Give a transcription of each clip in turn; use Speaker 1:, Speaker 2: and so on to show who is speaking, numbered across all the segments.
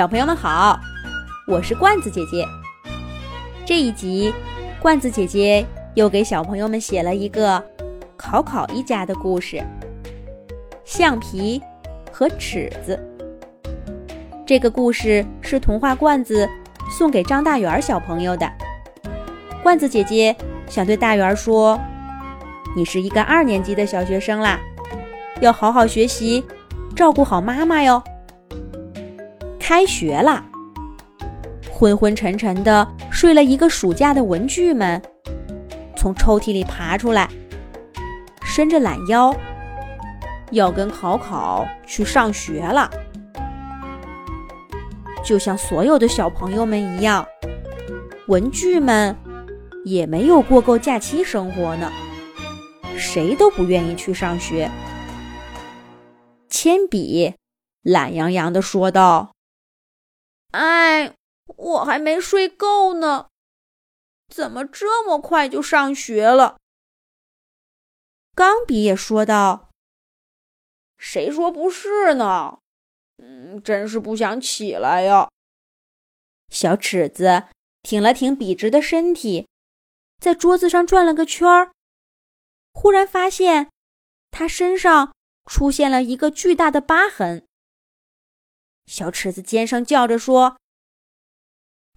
Speaker 1: 小朋友们好，我是罐子姐姐。这一集，罐子姐姐又给小朋友们写了一个考考一家的故事——橡皮和尺子。这个故事是童话罐子送给张大元小朋友的。罐子姐姐想对大元说：“你是一个二年级的小学生啦，要好好学习，照顾好妈妈哟。”开学了，昏昏沉沉的睡了一个暑假的文具们，从抽屉里爬出来，伸着懒腰，要跟考考去上学了。就像所有的小朋友们一样，文具们也没有过够假期生活呢，谁都不愿意去上学。铅笔懒洋洋地说道。
Speaker 2: 哎，我还没睡够呢，怎么这么快就上学了？
Speaker 1: 钢笔也说道：“
Speaker 2: 谁说不是呢？嗯，真是不想起来呀。”
Speaker 1: 小尺子挺了挺笔直的身体，在桌子上转了个圈儿，忽然发现他身上出现了一个巨大的疤痕。小尺子尖声叫着说：“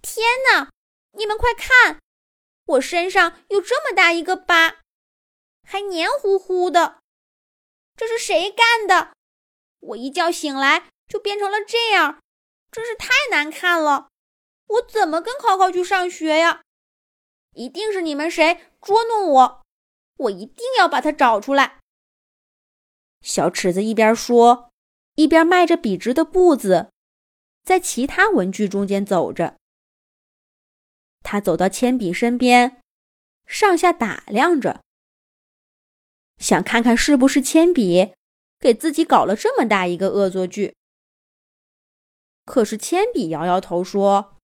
Speaker 2: 天哪！你们快看，我身上有这么大一个疤，还黏糊糊的。这是谁干的？我一觉醒来就变成了这样，真是太难看了。我怎么跟考考去上学呀？一定是你们谁捉弄我，我一定要把他找出来。”
Speaker 1: 小尺子一边说。一边迈着笔直的步子，在其他文具中间走着。他走到铅笔身边，上下打量着，想看看是不是铅笔给自己搞了这么大一个恶作剧。可是铅笔摇摇头说：“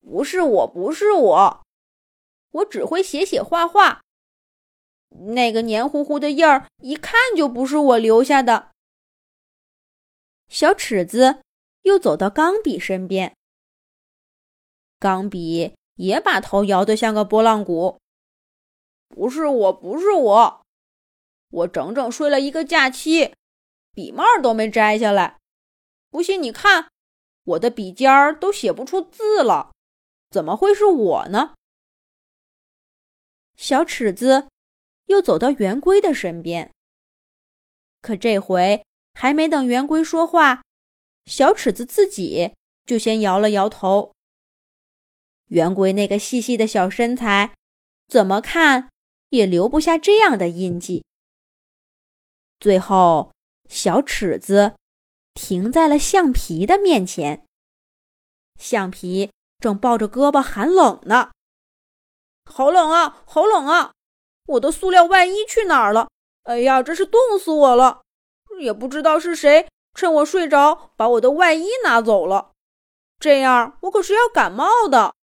Speaker 2: 不是我，不是我，我只会写写画画。那个黏糊糊的印儿，一看就不是我留下的。”
Speaker 1: 小尺子又走到钢笔身边，钢笔也把头摇得像个拨浪鼓。
Speaker 2: 不是我，不是我，我整整睡了一个假期，笔帽都没摘下来。不信你看，我的笔尖儿都写不出字了，怎么会是我呢？
Speaker 1: 小尺子又走到圆规的身边，可这回。还没等圆规说话，小尺子自己就先摇了摇头。圆规那个细细的小身材，怎么看也留不下这样的印记。最后，小尺子停在了橡皮的面前。橡皮正抱着胳膊喊冷呢，
Speaker 2: 好冷啊，好冷啊！我的塑料外衣去哪儿了？哎呀，真是冻死我了！也不知道是谁趁我睡着把我的外衣拿走了，这样我可是要感冒的。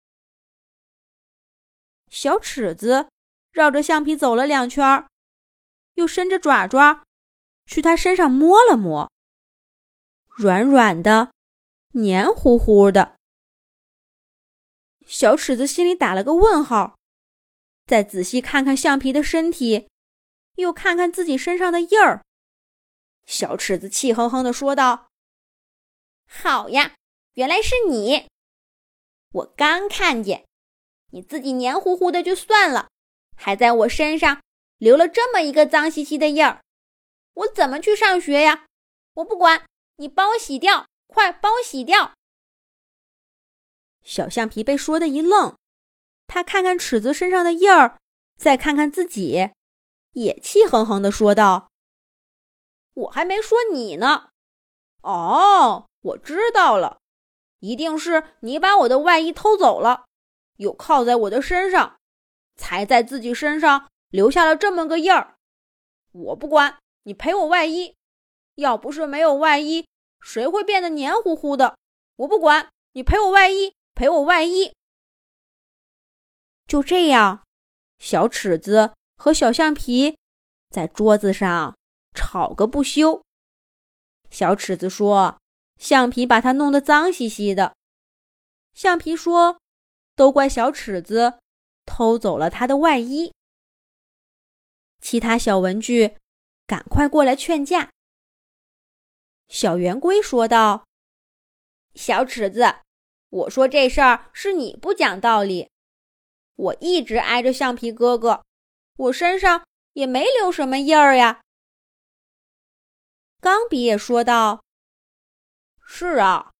Speaker 1: 小尺子绕着橡皮走了两圈，又伸着爪爪去他身上摸了摸，软软的，黏糊糊的。小尺子心里打了个问号，再仔细看看橡皮的身体，又看看自己身上的印儿。小尺子气哼哼地说道：“
Speaker 2: 好呀，原来是你！我刚看见，你自己黏糊糊的就算了，还在我身上留了这么一个脏兮兮的印儿，我怎么去上学呀？我不管，你帮我洗掉，快帮我洗掉！”
Speaker 1: 小橡皮被说的一愣，他看看尺子身上的印儿，再看看自己，也气哼哼地说道。
Speaker 2: 我还没说你呢，哦，我知道了，一定是你把我的外衣偷走了，又靠在我的身上，才在自己身上留下了这么个印儿。我不管你赔我外衣，要不是没有外衣，谁会变得黏糊糊的？我不管你赔我外衣，赔我外衣。
Speaker 1: 就这样，小尺子和小橡皮在桌子上。吵个不休。小尺子说：“橡皮把它弄得脏兮兮的。橡皮说：“都怪小尺子偷走了他的外衣。”其他小文具赶快过来劝架。小圆规说道：“
Speaker 2: 小尺子，我说这事儿是你不讲道理。我一直挨着橡皮哥哥，我身上也没留什么印儿呀。”
Speaker 1: 钢笔也说道：“
Speaker 3: 是啊，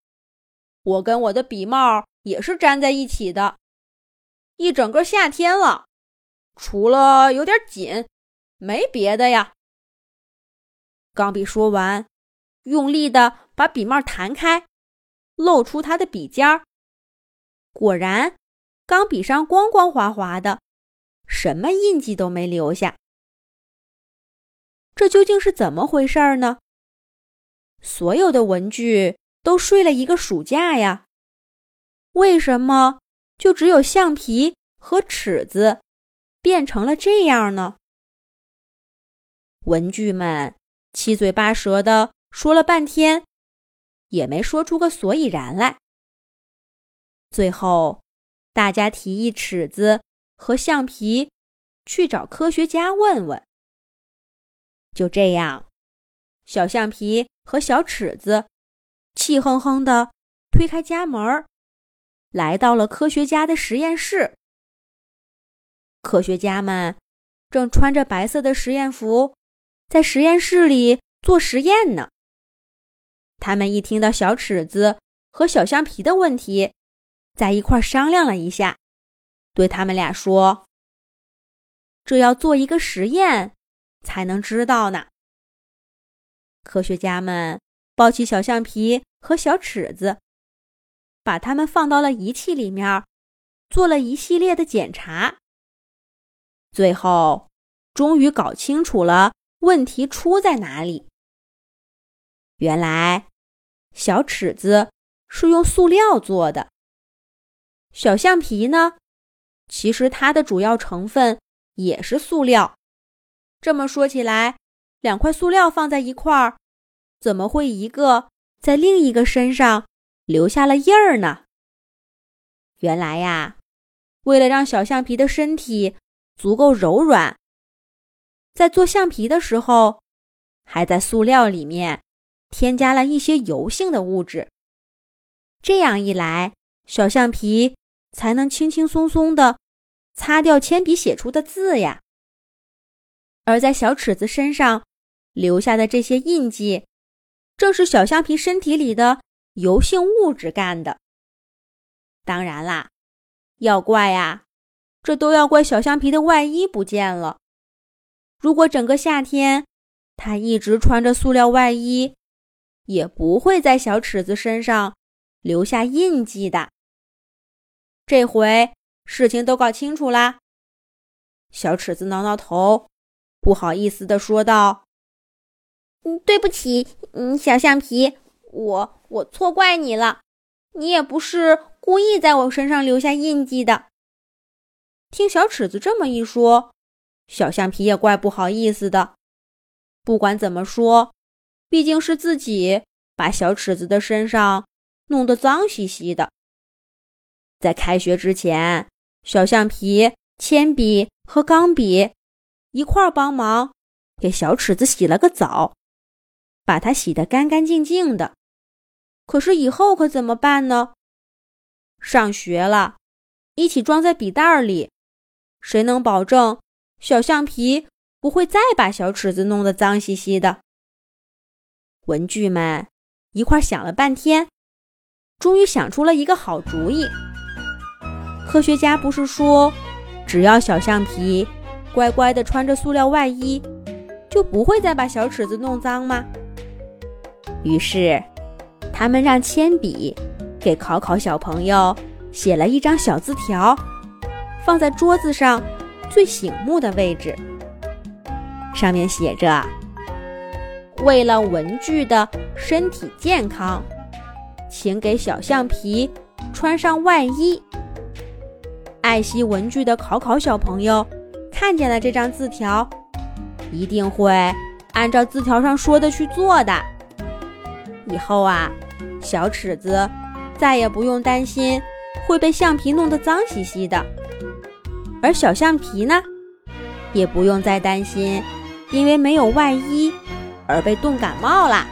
Speaker 3: 我跟我的笔帽也是粘在一起的，一整个夏天了，除了有点紧，没别的呀。”
Speaker 1: 钢笔说完，用力的把笔帽弹开，露出他的笔尖儿。果然，钢笔上光光滑滑的，什么印记都没留下。这究竟是怎么回事呢？所有的文具都睡了一个暑假呀，为什么就只有橡皮和尺子变成了这样呢？文具们七嘴八舌的说了半天，也没说出个所以然来。最后，大家提议尺子和橡皮去找科学家问问。就这样，小橡皮。和小尺子气哼哼地推开家门，来到了科学家的实验室。科学家们正穿着白色的实验服，在实验室里做实验呢。他们一听到小尺子和小橡皮的问题，在一块商量了一下，对他们俩说：“这要做一个实验才能知道呢。”科学家们抱起小橡皮和小尺子，把它们放到了仪器里面，做了一系列的检查。最后，终于搞清楚了问题出在哪里。原来，小尺子是用塑料做的，小橡皮呢，其实它的主要成分也是塑料。这么说起来，两块塑料放在一块儿，怎么会一个在另一个身上留下了印儿呢？原来呀，为了让小橡皮的身体足够柔软，在做橡皮的时候，还在塑料里面添加了一些油性的物质。这样一来，小橡皮才能轻轻松松的擦掉铅笔写出的字呀。而在小尺子身上。留下的这些印记，正是小橡皮身体里的油性物质干的。当然啦，要怪呀，这都要怪小橡皮的外衣不见了。如果整个夏天他一直穿着塑料外衣，也不会在小尺子身上留下印记的。这回事情都搞清楚啦。小尺子挠挠头，不好意思地说道。
Speaker 2: 嗯，对不起，嗯，小橡皮，我我错怪你了，你也不是故意在我身上留下印记的。
Speaker 1: 听小尺子这么一说，小橡皮也怪不好意思的。不管怎么说，毕竟是自己把小尺子的身上弄得脏兮兮的。在开学之前，小橡皮、铅笔和钢笔一块儿帮忙给小尺子洗了个澡。把它洗得干干净净的，可是以后可怎么办呢？上学了，一起装在笔袋里，谁能保证小橡皮不会再把小尺子弄得脏兮兮的？文具们一块想了半天，终于想出了一个好主意。科学家不是说，只要小橡皮乖乖地穿着塑料外衣，就不会再把小尺子弄脏吗？于是，他们让铅笔给考考小朋友写了一张小字条，放在桌子上最醒目的位置。上面写着：“为了文具的身体健康，请给小橡皮穿上外衣。”爱惜文具的考考小朋友看见了这张字条，一定会按照字条上说的去做的。以后啊，小尺子再也不用担心会被橡皮弄得脏兮兮的，而小橡皮呢，也不用再担心因为没有外衣而被冻感冒啦。